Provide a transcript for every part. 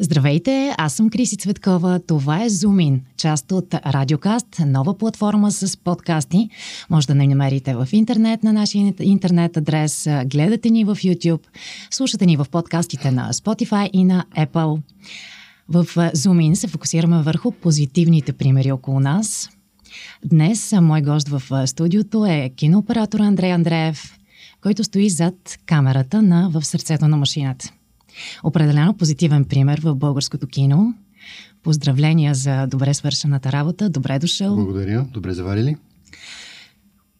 Здравейте, аз съм Криси Цветкова. Това е Зумин, част от Радиокаст, нова платформа с подкасти. Може да не намерите в интернет на нашия интернет адрес, гледате ни в YouTube, слушате ни в подкастите на Spotify и на Apple. В Зумин се фокусираме върху позитивните примери около нас. Днес мой гост в студиото е кинооператор Андрей Андреев, който стои зад камерата на В сърцето на машината. Определено позитивен пример в българското кино. Поздравления за добре свършената работа. Добре дошъл. Благодаря. Добре заварили.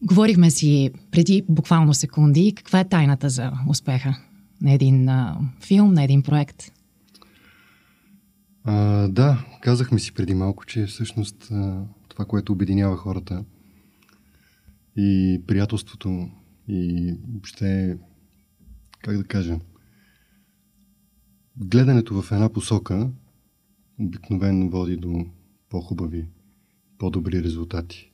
Говорихме си преди буквално секунди. Каква е тайната за успеха на един а, филм, на един проект? А, да, казахме си преди малко, че всъщност а, това, което обединява хората и приятелството и въобще, как да кажа, гледането в една посока обикновено води до по-хубави, по-добри резултати.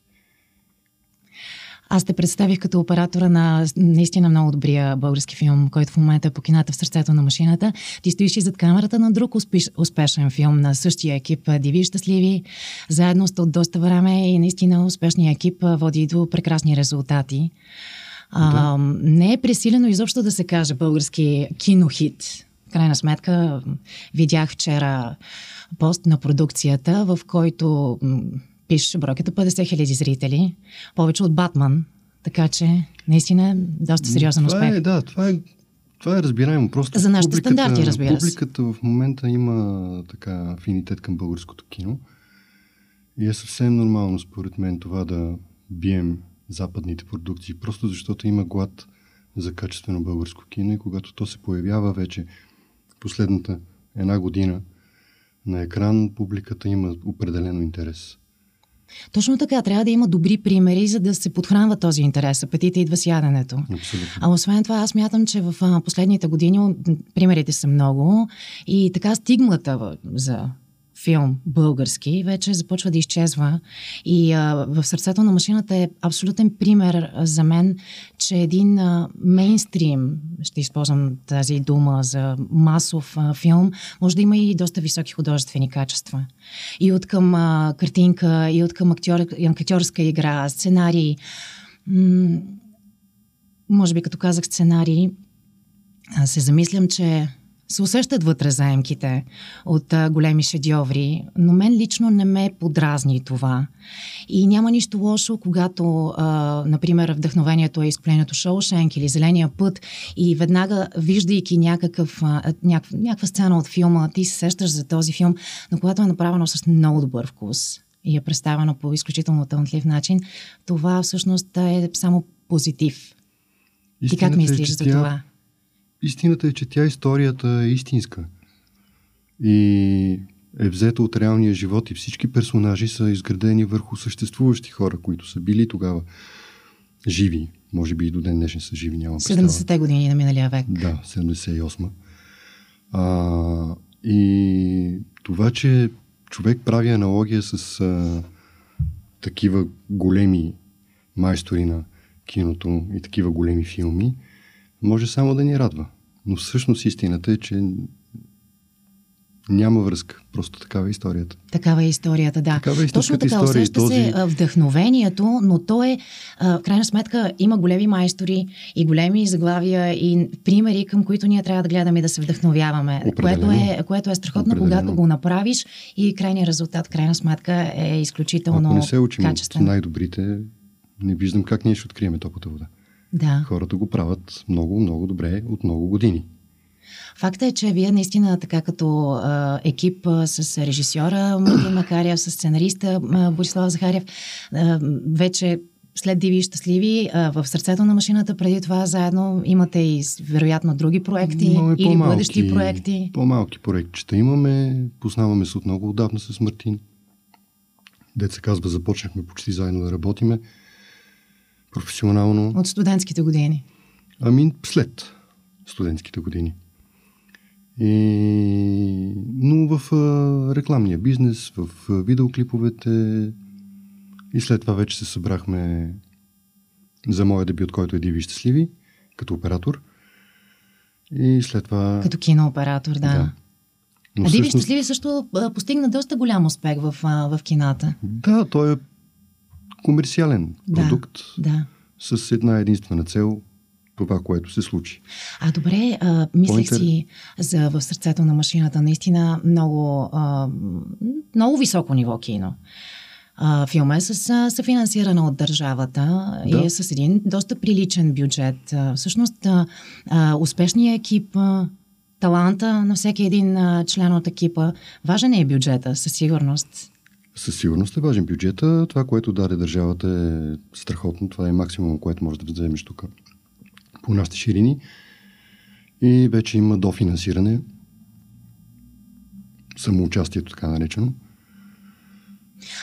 Аз те представих като оператора на наистина много добрия български филм, който в момента е по кината в сърцето на машината. Ти стоиш и зад камерата на друг успеш, успешен филм на същия екип Диви щастливи. Заедно сте от доста време и наистина успешният екип води до прекрасни резултати. Да. А, не е пресилено изобщо да се каже български кинохит крайна сметка видях вчера пост на продукцията, в който пише бройката 50 хиляди зрители, повече от Батман, така че наистина е доста сериозен това успех. Е, да, това е, това е разбираемо. Просто За нашите стандарти, разбира се. Публиката в момента има така афинитет към българското кино и е съвсем нормално според мен това да бием западните продукции, просто защото има глад за качествено българско кино и когато то се появява вече последната една година на екран, публиката има определено интерес. Точно така, трябва да има добри примери, за да се подхранва този интерес. Апетита идва с яденето. Абсолютно. А освен това, аз мятам, че в последните години примерите са много и така стигмата за филм български вече започва да изчезва. И а, в сърцето на машината е абсолютен пример за мен, че един а, мейнстрим, ще използвам тази дума за масов а, филм, може да има и доста високи художествени качества. И от към а, картинка, и от към актьор, актьорска игра, сценарий. М- може би като казах сценарий, се замислям, че се усещат вътре заемките от а, големи шедьоври, но мен лично не ме подразни това. И няма нищо лошо, когато, а, например, вдъхновението е изкуплението Шоушенк или Зеления път и веднага, виждайки някакъв, а, някаква, някаква сцена от филма, ти се сещаш за този филм, но когато е направено с много добър вкус и е представено по изключително талантлив начин, това всъщност е само позитив. Истината ти как е, мислиш е, за това? Истината е, че тя историята е истинска. И е взета от реалния живот и всички персонажи са изградени върху съществуващи хора, които са били тогава живи. Може би и до ден днешен са живи, нямам 70-те години на миналия век. Да, 78 а, И това, че човек прави аналогия с а, такива големи майстори на киното и такива големи филми, може само да ни радва. Но всъщност истината е, че няма връзка. Просто такава е историята. Такава е историята, да. Такава е Точно така, история, усеща този... се вдъхновението, но то е, в крайна сметка, има големи майстори и големи заглавия и примери, към които ние трябва да гледаме и да се вдъхновяваме. Което е, което е страхотно, Определено. когато го направиш и крайният резултат, крайна сметка, е изключително Ако не се учим качествен. от най-добрите, не виждам как ние ще открием топлата вода. Да. Хората го правят много, много добре от много години. Факта е, че вие наистина така като а, екип а, с режисьора Мартин Макарев, с сценариста а, Борислав Захарев, а, вече след Диви и щастливи, а, в сърцето на машината преди това заедно имате и вероятно други проекти Имаме или бъдещи проекти. По-малки проекти имаме. Познаваме се от много отдавна с Мартин. Деца казва, започнахме почти заедно да работиме професионално. От студентските години? Ами след студентските години. И... Но в а, рекламния бизнес, в а, видеоклиповете и след това вече се събрахме за моя дебют, който е Диви щастливи, като оператор. И след това... Като кинооператор, да. да. Но а всъщност... Диви щастливи също постигна доста голям успех в, в кината. Да, той е комерциален продукт да, да. с една единствена цел това, което се случи. А добре, а, мислех си за в сърцето на машината наистина много, а, много високо ниво кино. А, филма е с от държавата да. и е с един доста приличен бюджет. А, всъщност, а, а, успешният екип, а, таланта на всеки един а, член от екипа, важен е бюджета, със сигурност. Със сигурност е важен бюджета. Това, което даде държавата е страхотно. Това е максимум, което може да вземеш тук по нашите ширини. И вече има дофинансиране, самоучастието така наречено.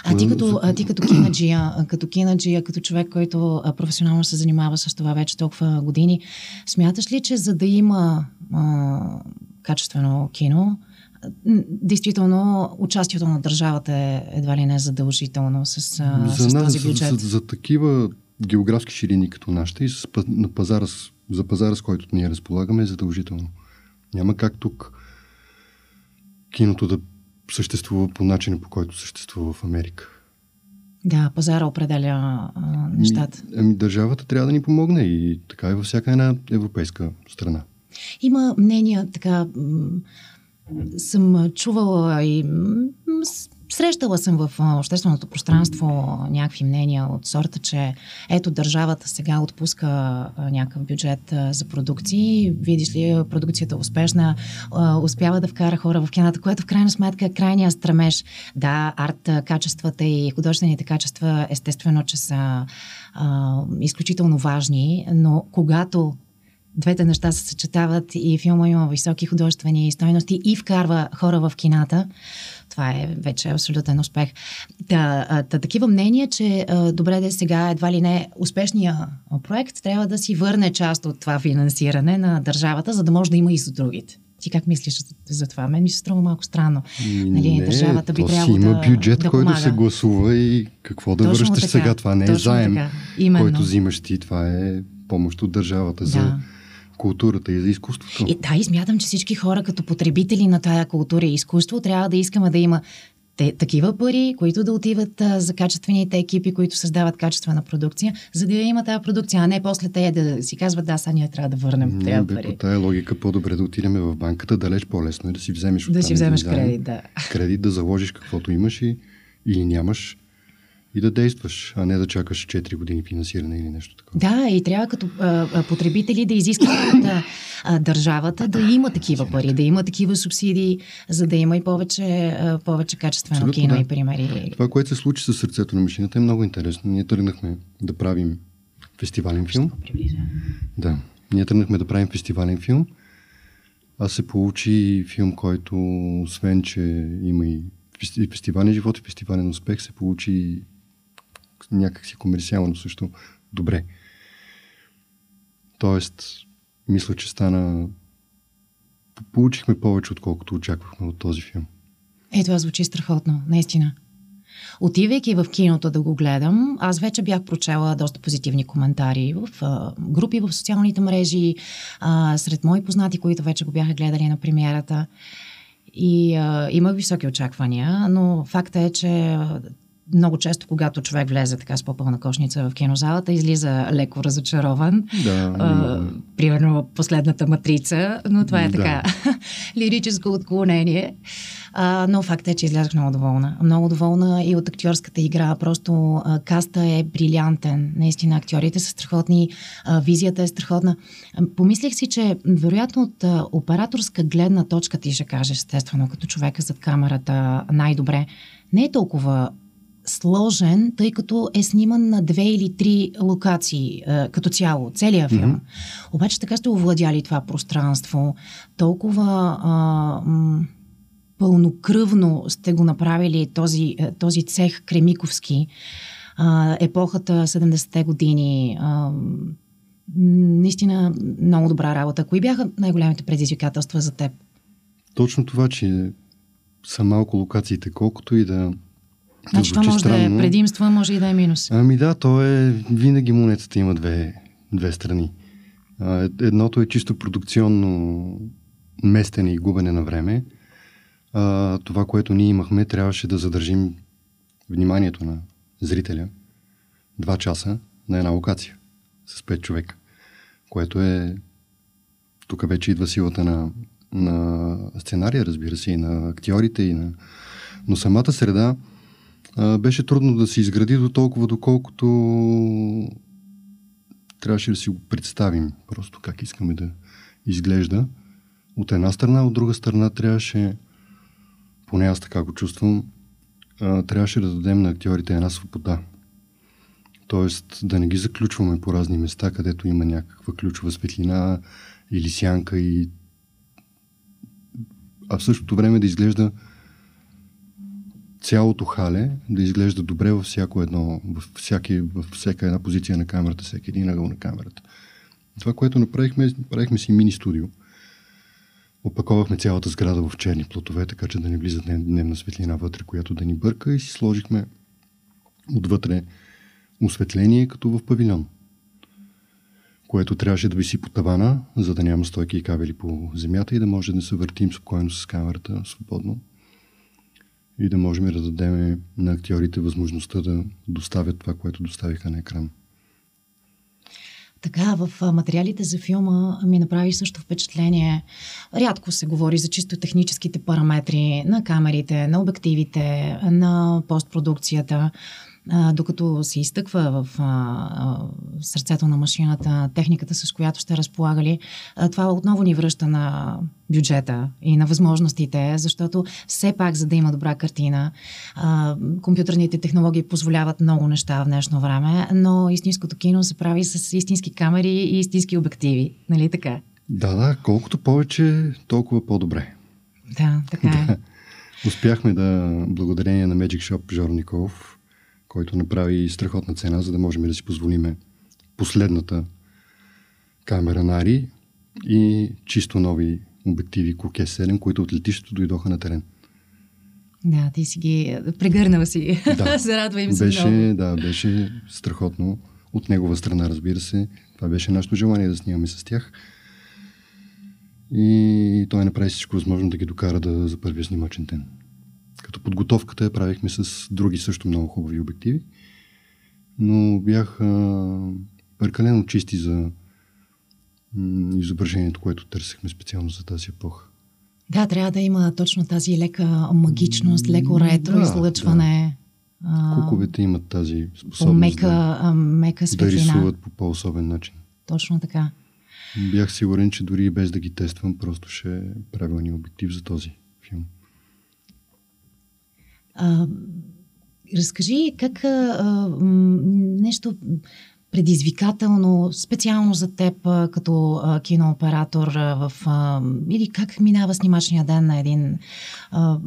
А ти като, а ти като кинаджия, като кинаджия, като човек, който професионално се занимава с това вече толкова години, смяташ ли, че за да има а, качествено кино, действително участието на държавата е едва ли не задължително с, за с този бюджет? За, за, за такива географски ширини като нашите и с, на пазара, за пазара, с който ние разполагаме, е задължително. Няма как тук киното да съществува по начина, по който съществува в Америка. Да, пазара определя а, нещата. Ами, ами държавата трябва да ни помогне и така и във всяка една европейска страна. Има мнения, така съм чувала и Срещала съм в общественото пространство някакви мнения от сорта, че ето държавата сега отпуска някакъв бюджет за продукции, видиш ли, продукцията е успешна, успява да вкара хора в кината, което в крайна сметка е крайния стремеж. Да, арт качествата и художествените качества естествено, че са а, изключително важни, но когато двете неща се съчетават и филма има високи художествени стойности и вкарва хора в кината, това е вече абсолютен успех. Та, та, такива мнения, че добре да сега едва ли не успешния проект трябва да си върне част от това финансиране на държавата, за да може да има и за другите. Ти как мислиш за това? Мен ми се струва малко странно. Нали, не, държавата би трябвало да. Има бюджет, да който се гласува и какво да Точно връщаш така. сега. Това не е заем, който взимаш ти. Това е помощ от държавата да. за културата и за изкуството. И, да, и смятам, че всички хора като потребители на тая култура и изкуство трябва да искаме да има те, такива пари, които да отиват а, за качествените екипи, които създават качествена продукция, за да има тази продукция, а не после те да си казват, да, сега ние трябва да върнем тези пари. По тая логика по-добре да отидем в банката, далеч по-лесно е да си вземеш Да си вземеш кредит, да. Кредит да заложиш каквото имаш и, или нямаш и да действаш, а не да чакаш 4 години финансиране или нещо такова. Да, и трябва като а, потребители да изискат от а, държавата да има такива пари, да има такива субсидии, за да има и повече, а, повече качествено Абсолютно, кино да. и примери. Това, което се случи с сърцето на машината е много интересно. Ние тръгнахме да правим фестивален филм. Да, ние тръгнахме да правим фестивален филм. А се получи филм, който освен, че има и фестивален живот и фестивален успех, се получи някакси комерциално също добре. Тоест, мисля, че стана... Получихме повече, отколкото очаквахме от този филм. Е, това звучи страхотно, наистина. Отивайки в киното да го гледам, аз вече бях прочела доста позитивни коментари в а, групи в социалните мрежи, а, сред мои познати, които вече го бяха гледали на премиерата. И а, имах високи очаквания, но факта е, че много често, когато човек влезе така с по-пълна кошница в кинозалата, излиза леко разочарован. Да, а, примерно последната матрица, но това е да. така лирическо отклонение. А, но факт е, че излязах много доволна. Много доволна и от актьорската игра. Просто а, каста е брилянтен. Наистина, актьорите са страхотни, а, визията е страхотна. Помислих си, че вероятно от а, операторска гледна точка ти ще кажеш, естествено, като човека зад камерата най-добре, не е толкова сложен, тъй като е сниман на две или три локации е, като цяло, целият филм. Mm-hmm. Обаче така сте овладяли това пространство, толкова а, м, пълнокръвно сте го направили този, е, този цех Кремиковски, а, епохата 70-те години. А, наистина много добра работа. Кои бяха най-големите предизвикателства за теб? Точно това, че са малко локациите, колкото и да Значи това може странно. да е предимство, може и да е минус. Ами да, то е... Винаги монетата има две, две страни. Едното е чисто продукционно местене и губене на време, а, това, което ние имахме, трябваше да задържим вниманието на зрителя два часа на една локация с пет човека, което е тук вече идва силата на, на сценария, разбира се, и на актьорите, и на... но самата среда беше трудно да се изгради до толкова, доколкото трябваше да си го представим просто как искаме да изглежда. От една страна, от друга страна трябваше, поне аз така го чувствам, трябваше да дадем на актьорите една свобода. Тоест да не ги заключваме по разни места, където има някаква ключова светлина или сянка и а в същото време да изглежда цялото хале да изглежда добре във всяко едно, във, всяки, във всяка една позиция на камерата, всеки един ъгъл на камерата. Това, което направихме, правихме си мини студио. Опаковахме цялата сграда в черни плотове, така че да не влиза дневна светлина вътре, която да ни бърка и си сложихме отвътре осветление, като в павилион, което трябваше да виси по тавана, за да няма стойки и кабели по земята и да може да се въртим спокойно с камерата, свободно и да можем да дадем на актьорите възможността да доставят това, което доставиха на екран. Така, в материалите за филма ми направи също впечатление. Рядко се говори за чисто техническите параметри на камерите, на обективите, на постпродукцията а, докато се изтъква в а, а, сърцето на машината техниката, с която сте разполагали, а, това отново ни връща на бюджета и на възможностите, защото все пак, за да има добра картина, а, компютърните технологии позволяват много неща в днешно време, но истинското кино се прави с истински камери и истински обективи. Нали така? Да, да, колкото повече, толкова по-добре. Да, така е. Успяхме да, благодарение на Magic Shop Жор Николов, който направи страхотна цена, за да можем да си позволиме последната камера на Ари и чисто нови обективи Коке 7, които от летището дойдоха на терен. Да, ти си ги прегърнал си. Да. Зарадва им се беше, много. Да, беше страхотно. От негова страна, разбира се. Това беше нашето желание да снимаме с тях. И той направи всичко възможно да ги докара да, за първия снимачен ден. Като подготовката я правихме с други също много хубави обективи, но бяха прекалено чисти за изображението, което търсихме специално за тази епоха. Да, трябва да има точно тази лека магичност, леко ретро да, излъчване. Да. Куковете имат тази способност мека, да, мека да рисуват по по-особен начин. Точно така. Бях сигурен, че дори без да ги тествам, просто ще е правилният обектив за този. А, разкажи как а, нещо предизвикателно, специално за теб като а, кинооператор а, в, а, или как минава снимачния ден на един а,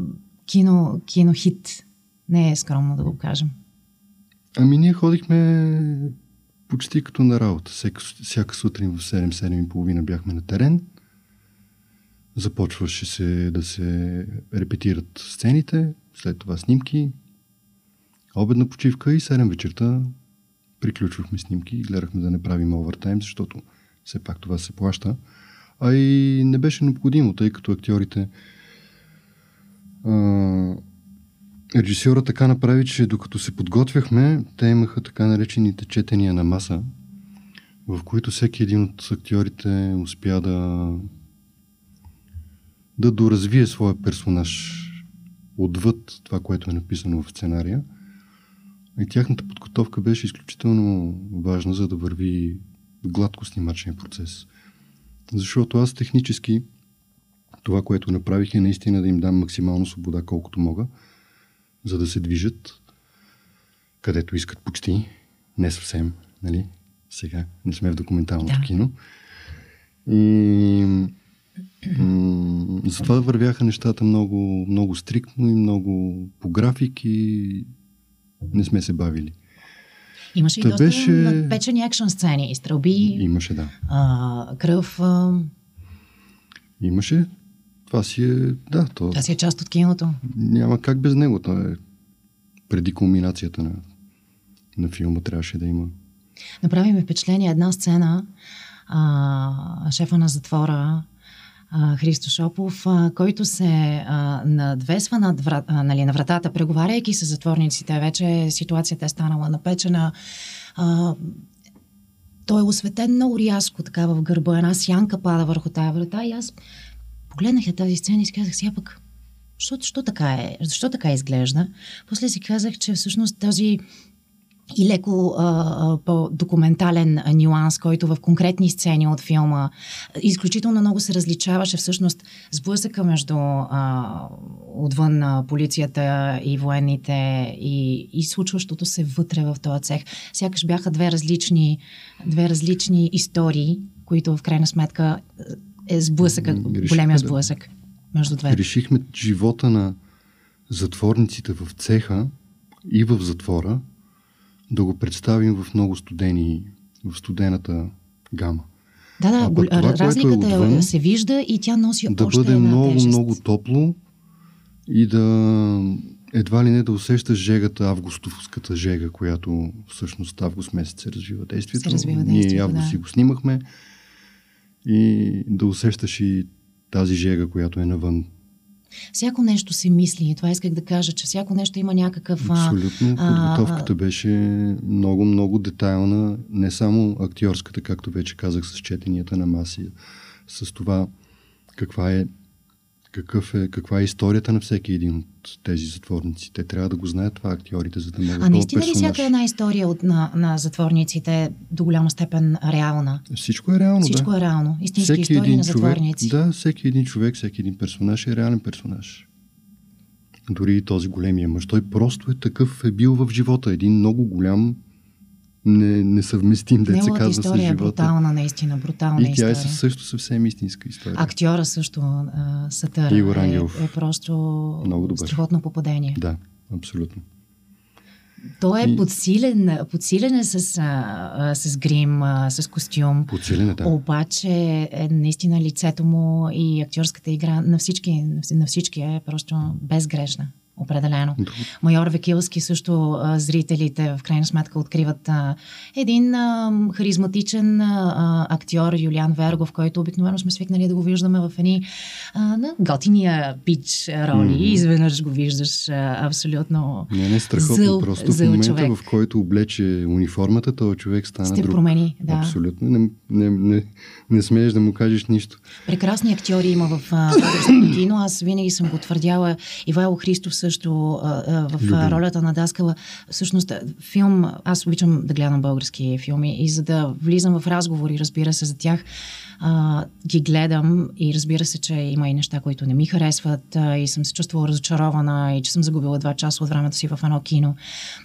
кино, кинохит. Не е скромно да го кажем. Ами ние ходихме почти като на работа. Всяка, всяка сутрин в 7-7.30 бяхме на терен. Започваше се да се репетират сцените, след това снимки, обедна почивка и 7 вечерта приключвахме снимки и гледахме да не правим овертайм, защото все пак това се плаща. А и не беше необходимо, тъй като актьорите а, режисьора така направи, че докато се подготвяхме, те имаха така наречените четения на маса, в които всеки един от актьорите успя да да доразвие своя персонаж отвъд това, което е написано в сценария. И тяхната подготовка беше изключително важна, за да върви гладко снимачния процес. Защото аз технически това, което направих е наистина да им дам максимално свобода, колкото мога, за да се движат където искат почти, не съвсем, нали? Сега не сме в документалното да. кино. И затова вървяха нещата много, много стриктно и много по график и не сме се бавили. Имаше Та и доста беше... надпечени екшн сцени, стрелби. Имаше, да. А, кръв. А... Имаше. Това си е, да. То... Това си е част от киното. Няма как без него. То е преди кулминацията на, на филма трябваше да има. Направи ми впечатление една сцена. А, шефа на затвора Христо Шопов, който се надвесва над врат, нали, на вратата, преговаряйки с затворниците. Вече ситуацията е станала напечена. Той е осветен много рязко така в гърба. Една сянка пада върху тази врата и аз погледнах тази сцена и си казах, сега пък, защо, защо, така е? Защо така изглежда? После си казах, че всъщност този и леко а, по-документален нюанс, който в конкретни сцени от филма изключително много се различаваше всъщност сблъсъка между а, отвън на полицията и военните и, и случващото се вътре в този цех. Сякаш бяха две различни, две различни истории, които в крайна сметка е сблъсъка, Решихме големия сблъсък между двете. Решихме живота на затворниците в цеха и в затвора да го представим в много студени, в студената гама. Да, да, а, това, разликата е отвън, се вижда и тя носи да още бъде една много, тежест. много топло и да едва ли не да усещаш жегата, августовската жега, която всъщност август месец се развива действието. Се развива действието, Ние август да. си го снимахме и да усещаш и тази жега, която е навън. Всяко нещо се мисли. Това исках да кажа, че всяко нещо има някакъв... Абсолютно. Подготовката беше много, много детайлна. Не само актьорската, както вече казах, с четенията на маси, с това каква е, какъв е, каква е историята на всеки един от тези затворници. Те трябва да го знаят това актьорите, за да могат А наистина ли всяка една история от, на, на затворниците е до голяма степен реална? Всичко е реално, Всичко да. е реално. Истински всеки истории един на затворници. Човек, да, всеки един човек, всеки един персонаж е реален персонаж. Дори и този големия мъж. Той просто е такъв, е бил в живота. Един много голям, не, несъвместим, деца Неговата казва с история е живота. брутална, наистина, брутална И тя история. е също съвсем истинска история. Актьора също, а, Сатър, Игор е, Ангелов. е просто Много добър. страхотно попадение. Да, абсолютно. Той е И- подсилен, подсилен е с, а, с грим, а, с костюм. Подсилен е, да. Обаче е, наистина лицето му и актьорската игра на всички, на всички е просто безгрешна. Определено. Друго- Майор Векилски също а, зрителите в крайна сметка откриват а, един а, харизматичен а, актьор Юлиан Вергов, който обикновено сме свикнали да го виждаме в едни а, на готиния пич роли. И изведнъж го виждаш а, абсолютно Не, не страхотно. Зъл- просто в зъл момента, човек. в който облече униформата, този човек стана сте друг. промени. Да. Абсолютно. Не, не, не, смееш да му кажеш нищо. Прекрасни актьори има в българското кино. Аз винаги съм го твърдяла. Ивайло Христов също а, а, в Любим. ролята на Даскала. Всъщност, филм, аз обичам да гледам български филми и за да влизам в разговори, разбира се, за тях, а, ги гледам и разбира се, че има и неща, които не ми харесват а, и съм се чувствала разочарована и че съм загубила два часа от времето си в едно кино.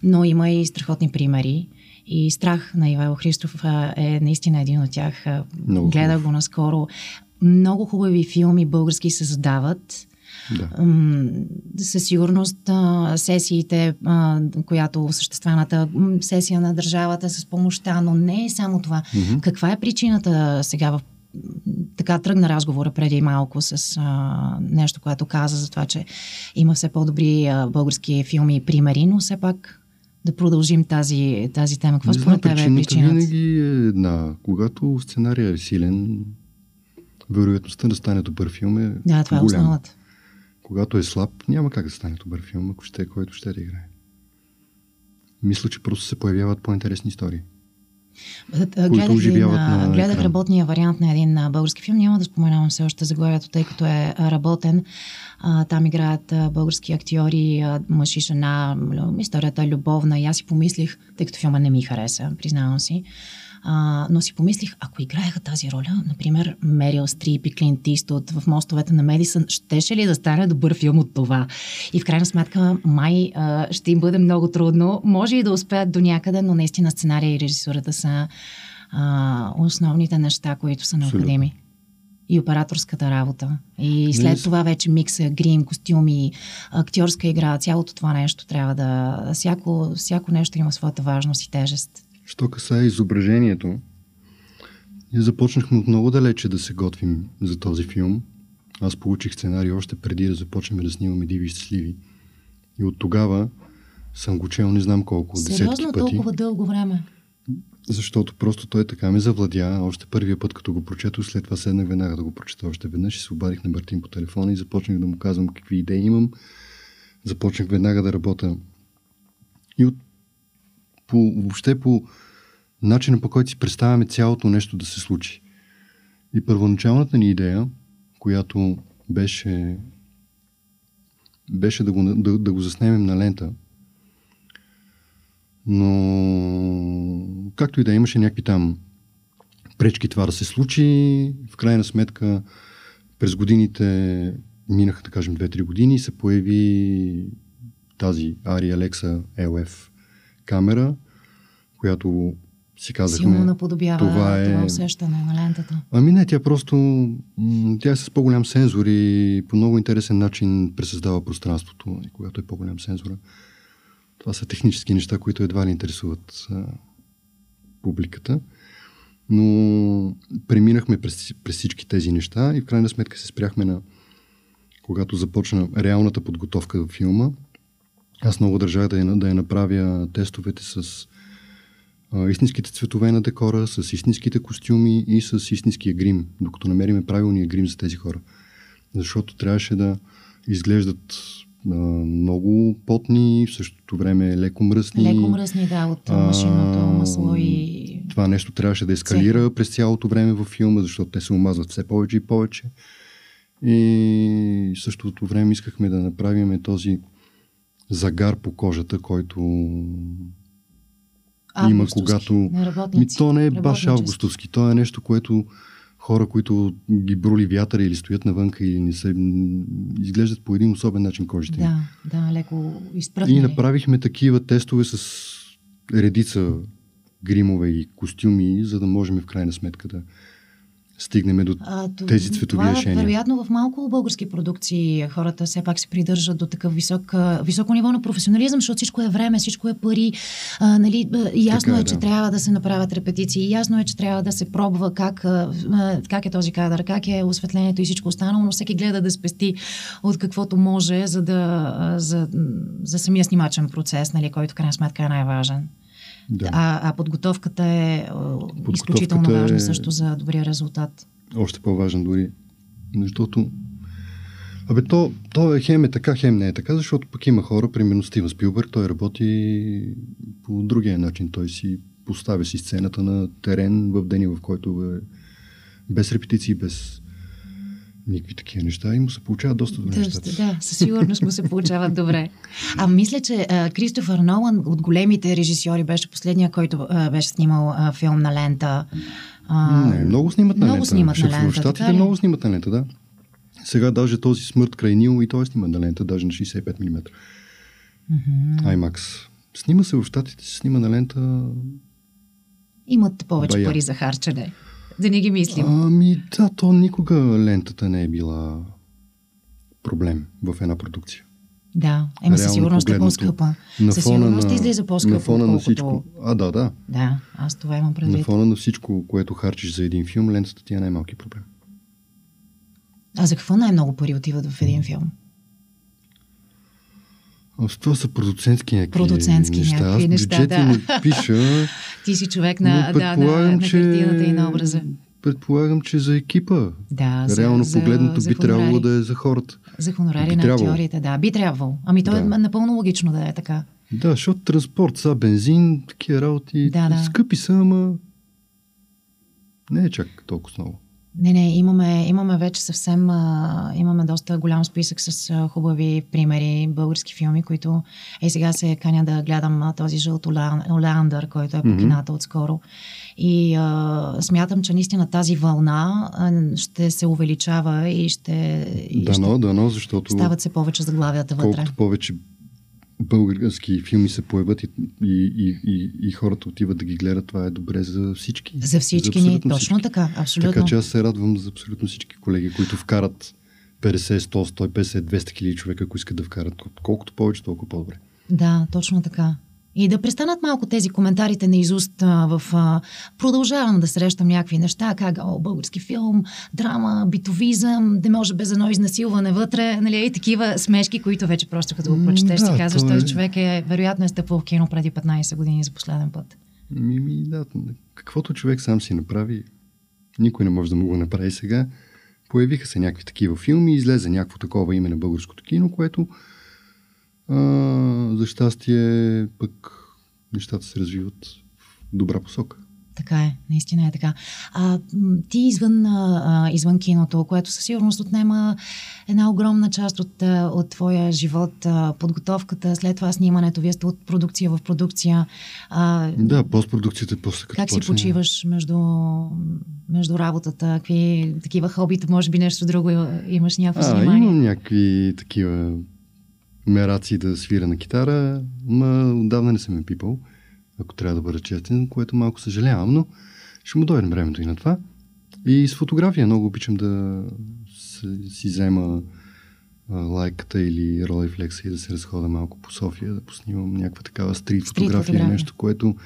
Но има и страхотни примери. И страх на Ивайло Христов е наистина един от тях. Много Гледах хубав. го наскоро. Много хубави филми български се задават. Да. Със сигурност сесиите, която осъществената м, сесия на държавата с помощта, но не е само това. Мгм. Каква е причината сега в така тръгна разговора преди малко с а, нещо, което каза за това, че има все по-добри а, български филми и примери, но все пак да продължим тази, тази тема. Какво според теб е причината винаги е една. Когато сценария е силен, вероятността да стане добър филм е Да, това е голяма. основата. Когато е слаб, няма как да стане добър филм, ако ще е който ще да играе. Мисля, че просто се появяват по-интересни истории. Оживяват един, а, на гледах екран. работния вариант на един български филм. Няма да споменавам все още заглавието, тъй като е работен. А, там играят български актьори, мъж и жена. Историята е любовна. И аз си помислих, тъй като филма не ми хареса, признавам си. А, но си помислих, ако играеха тази роля, например, Мерил Стрип и Клинт Истот в мостовете на Медисън, щеше ли да стане добър филм от това? И в крайна сметка, май а, ще им бъде много трудно. Може и да успеят до някъде, но наистина сценария и режисурата са а, основните неща, които са необходими. И операторската работа. И след Не, това вече микса, грим, костюми, актьорска игра, цялото това нещо трябва да... Всяко, всяко нещо има своята важност и тежест. Що касае изображението, ние започнахме от много далече да се готвим за този филм. Аз получих сценарий още преди да започнем да снимаме Диви и щастливи. И от тогава съм го чел не знам колко, десетки Сериозно, пъти. толкова дълго време. защото просто той така ме завладя. Още първия път, като го прочетох, след това седнах веднага да го прочета още веднъж и се обадих на Мартин по телефона и започнах да му казвам какви идеи имам. Започнах веднага да работя. И от, по, въобще по начина по който си представяме цялото нещо да се случи. И първоначалната ни идея, която беше, беше да, го, да, да го заснемем на лента, но както и да имаше някакви там пречки това да се случи, в крайна сметка през годините минаха, да кажем, 2-3 години и се появи тази Ari Alexa LF камера, която си казахме... Силно наподобява това, е... това усещане на лентата. Ами не, тя просто... Тя е с по-голям сензор и по много интересен начин пресъздава пространството, когато е по-голям сензора. Това са технически неща, които едва ли интересуват а, публиката. Но преминахме през, през всички тези неща и в крайна сметка се спряхме на когато започна реалната подготовка в филма. Аз много държах да я, да я направя тестовете с а, истинските цветове на декора, с истинските костюми и с истинския грим, докато намериме правилния грим за тези хора. Защото трябваше да изглеждат а, много потни, в същото време леко мръсни. Леко мръсни, да, от машинното масло и... Това нещо трябваше да ескалира Цех. през цялото време във филма, защото те се омазват все повече и повече. И същото време искахме да направим този загар по кожата, който има когато... Ми, то не е баш августовски. То е нещо, което хора, които ги броли вятъра или стоят навънка и не се изглеждат по един особен начин кожите. Да, да, леко изпръхнали. И направихме такива тестове с редица гримове и костюми, за да можем в крайна сметка да, стигнем до а, тези цветови това, решения. Вероятно в малко български продукции хората все пак се придържат до такъв висок, високо ниво на професионализъм, защото всичко е време, всичко е пари. А, нали, ясно така, е, че да. трябва да се направят репетиции, ясно е, че трябва да се пробва как, как е този кадър, как е осветлението и всичко останало, но всеки гледа да спести от каквото може, за да за, за самия снимачен процес, нали, който в крайна сметка е най-важен. Да. А, а подготовката е подготовката изключително важна е... също за добрия резултат. Още по-важен дори. Защото Абе, то, то е хем е така, хем не е така, защото пък има хора, примерно Стивен Спилбърг, той работи по другия начин. Той си поставя си сцената на терен в деня, в който е без репетиции, без никакви такива неща и му се получават доста добре да, Да, със сигурност му се получават добре. А мисля, че а, Кристофър Нолан от големите режисьори беше последния, който а, беше снимал а, филм на лента. А, Не, много снимат на много лента. Снимат на лента. В Штатите много снимат на лента, да. Сега даже този смърт край Нил и той снима на лента, даже на 65 мм. Mm-hmm. IMAX. Снима се в Штатите, снима на лента. Имат повече Бая. пари за харчене да не ги мислим. Ами да, то никога лентата не е била проблем в една продукция. Да, ема със сигурност е по-скъпа. На със сигурност на, излиза по-скъпо. На фона на всичко. А, да, да. Да, аз това имам предвид. На фона на всичко, което харчиш за един филм, лентата ти е най-малки проблем. А за какво най-много пари отиват в един филм? Това са продуцентски някакви продуцентски неща. Някакви Аз неща, да. не пиша. Ти си човек на, да, на, на картината и на образа. Предполагам, че за екипа. Да, Реално за, погледнато за, би за трябвало да е за хората. За хонорари на актьорите, да. Би трябвало. Ами то е да. е напълно логично да е така. Да, защото транспорт, са бензин, такива работи, да, да. скъпи са, ама не е чак толкова много. Не, не, имаме, имаме вече съвсем, а, имаме доста голям списък с а, хубави примери, български филми, които е сега се каня да гледам а, този жълт Олеандър, който е покината mm-hmm. отскоро. И а, смятам, че наистина тази вълна а, ще се увеличава и ще... И дано, ще дано, защото... Стават се повече заглавията вътре. Колкото повече български филми се появят и, и, и, и, и хората отиват да ги гледат, това е добре за всички. За всички за ни, точно всички. така, абсолютно. Така че аз се радвам за абсолютно всички колеги, които вкарат 50, 100, 150, 200 хиляди човека, ако искат да вкарат. Колкото повече, толкова по-добре. Да, точно така. И да престанат малко тези коментарите на изуст а, в... А, продължавам да срещам някакви неща, как о, български филм, драма, битовизъм, да може без едно изнасилване вътре, нали, и такива смешки, които вече просто като го прочетеш, да, си казваш, този е... човек е, вероятно е стъпвал в кино преди 15 години за последен път. Ми, ми, да, каквото човек сам си направи, никой не може да му го направи сега. Появиха се някакви такива филми, излезе някакво такова име на българското кино, което а, за щастие пък нещата се развиват в добра посока. Така е, наистина е така. А, ти извън, а, извън киното, което със сигурност отнема една огромна част от, от твоя живот, подготовката, след това снимането, вие сте от продукция в продукция. А, да, постпродукцията после като Как почне... си почиваш между, между работата? Какви такива хобита, може би нещо друго имаш някакво занимание? Имам някакви такива мераци да свира на китара, ма отдавна не съм е пипал ако трябва да бъда честен, което малко съжалявам, но ще му дойде времето и на това. И с фотография много обичам да си взема лайката или ролейфлекса и да се разхода малко по София, да поснимам някаква такава стрит фотография, фотография, нещо, което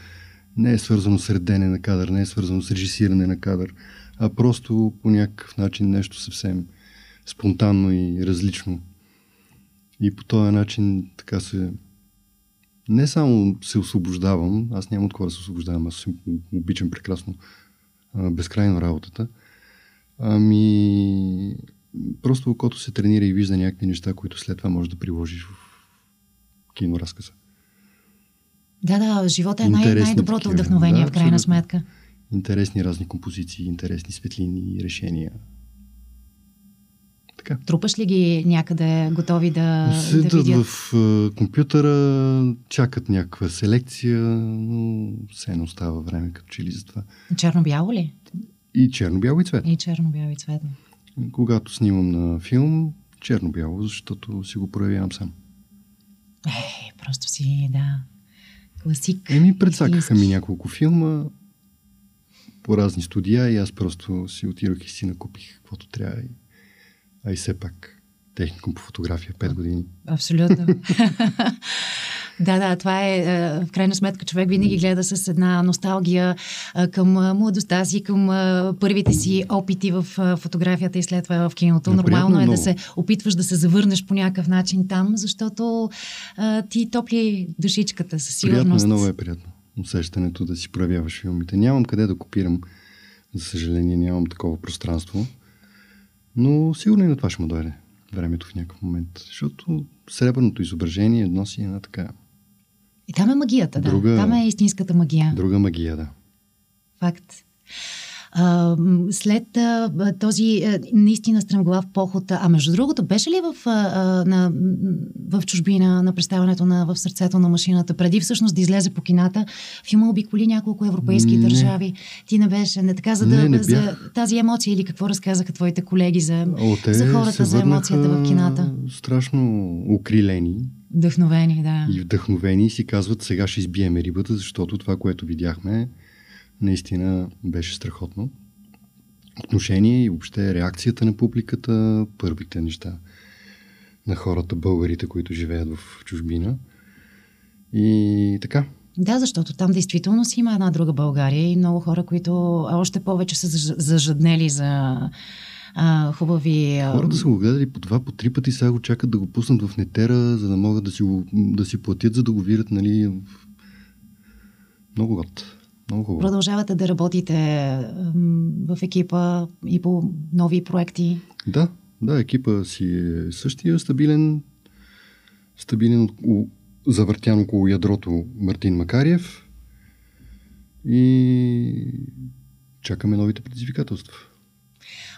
не е свързано с редене на кадър, не е свързано с режисиране на кадър, а просто по някакъв начин нещо съвсем спонтанно и различно. И по този начин така се не само се освобождавам, аз нямам от кого да се освобождавам, аз обичам прекрасно а, безкрайно работата, ами просто окото се тренира и вижда някакви неща, които след това можеш да приложиш в киноразказа. Да, да, живота е най- най-доброто вдъхновение да, в крайна сметка. Интересни разни композиции, интересни светлини решения. Така. Трупаш ли ги някъде готови да, Седат да видят? в uh, компютъра, чакат някаква селекция, но все не остава време като че ли за това. Черно-бяло ли? И черно-бяло и цветно. И черно-бяло и цветно. Когато снимам на филм, черно-бяло, защото си го проявявам сам. Е, просто си, да, класик. Еми, предсакаха ми няколко филма по разни студия и аз просто си отидох и си накупих каквото трябва и а и все пак техникум по фотография 5 години. Абсолютно. да, да, това е, е в крайна сметка човек винаги гледа с една носталгия е, към е, младостта си, към първите си опити в фотографията и след това в киното. Нормално е много. да се опитваш да се завърнеш по някакъв начин там, защото а, ти топли душичката със сигурност. Приятно е, много е приятно усещането да си проявяваш филмите. Нямам къде да копирам, за съжаление нямам такова пространство. Но сигурно и на това ще му дойде времето в някакъв момент. Защото сребърното изображение носи една така. И там е магията, да. Друга, там е истинската магия. Друга магия, да. Факт. А, след а, този а, наистина стремглав поход, а между другото, беше ли в, а, на, в чужбина на представянето на В сърцето на машината, преди всъщност да излезе по кината, филма обиколи няколко европейски не. държави. Ти не беше, не така, за, да, не, не за тази емоция или какво разказаха твоите колеги за, О, за хората, за емоцията в кината? Страшно укрилени. Вдъхновени, да. И вдъхновени си казват, сега ще избиеме рибата, защото това, което видяхме, наистина беше страхотно. Отношение и въобще реакцията на публиката, първите неща на хората, българите, които живеят в чужбина. И така. Да, защото там действително си има една друга България и много хора, които още повече са зажаднели за а, хубави... Хората са го гледали по два, по три пъти, сега го чакат да го пуснат в нетера, за да могат да си, да си платят, за да го видят, нали, много год. Много хубаво. Продължавате да работите в екипа и по нови проекти? Да, да, екипа си е същия, стабилен, стабилен, завъртян около ядрото Мартин Макариев и чакаме новите предизвикателства.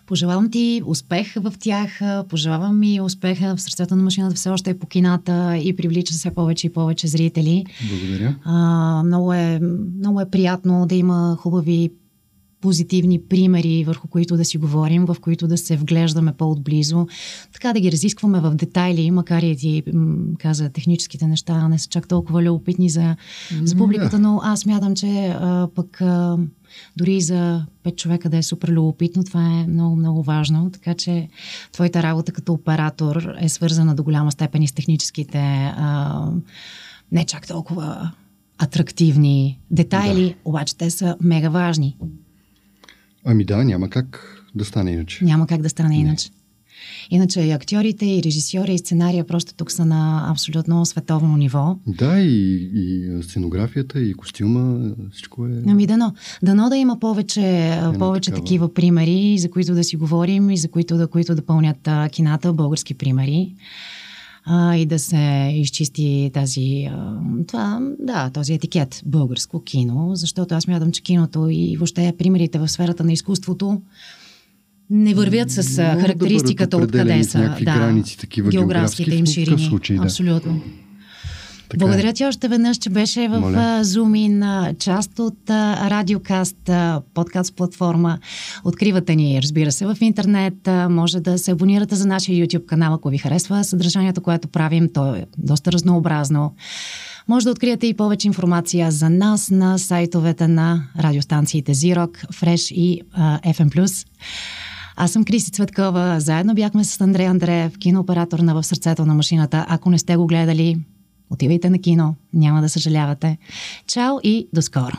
Пожелавам ти успех в тях, пожелавам и успеха в сърцето на машината все още е по кината и привлича все повече и повече зрители. Благодаря. А, много, е, много е приятно да има хубави позитивни примери, върху които да си говорим, в които да се вглеждаме по-отблизо, така да ги разискваме в детайли, макар и ти каза техническите неща не са чак толкова любопитни за, за публиката, но аз мятам, че а, пък а, дори за пет човека да е супер любопитно, това е много, много важно. Така че твоята работа като оператор е свързана до голяма степен и с техническите а, не чак толкова атрактивни детайли, да. обаче те са мега важни. Ами да, няма как да стане иначе. Няма как да стане иначе. Иначе и актьорите, и режисьори, и сценария просто тук са на абсолютно световно ниво. Да, и, и сценографията, и костюма, всичко е... Ами дано. Дано да има повече, повече такава. такива примери, за които да си говорим и за които да, които да пълнят кината, български примери а, и да се изчисти тази, а, това, да, този етикет българско кино, защото аз мятам, че киното и въобще примерите в сферата на изкуството не вървят с Много характеристиката да откъде са. Да, граници, такива географските им ширини. Случай, да. Абсолютно. Така е. Благодаря ти още веднъж, че беше в Моля. Zoom част от Радиокаст, подкаст платформа. Откривате ни, разбира се, в интернет. Може да се абонирате за нашия YouTube канал, ако ви харесва съдържанието, което правим. То е доста разнообразно. Може да откриете и повече информация за нас на сайтовете на радиостанциите Zirok, Fresh и uh, FM+. Аз съм Криси Цветкова. Заедно бяхме с Андрей Андреев, кинооператор на В сърцето на машината. Ако не сте го гледали, отивайте на кино. Няма да съжалявате. Чао и до скоро!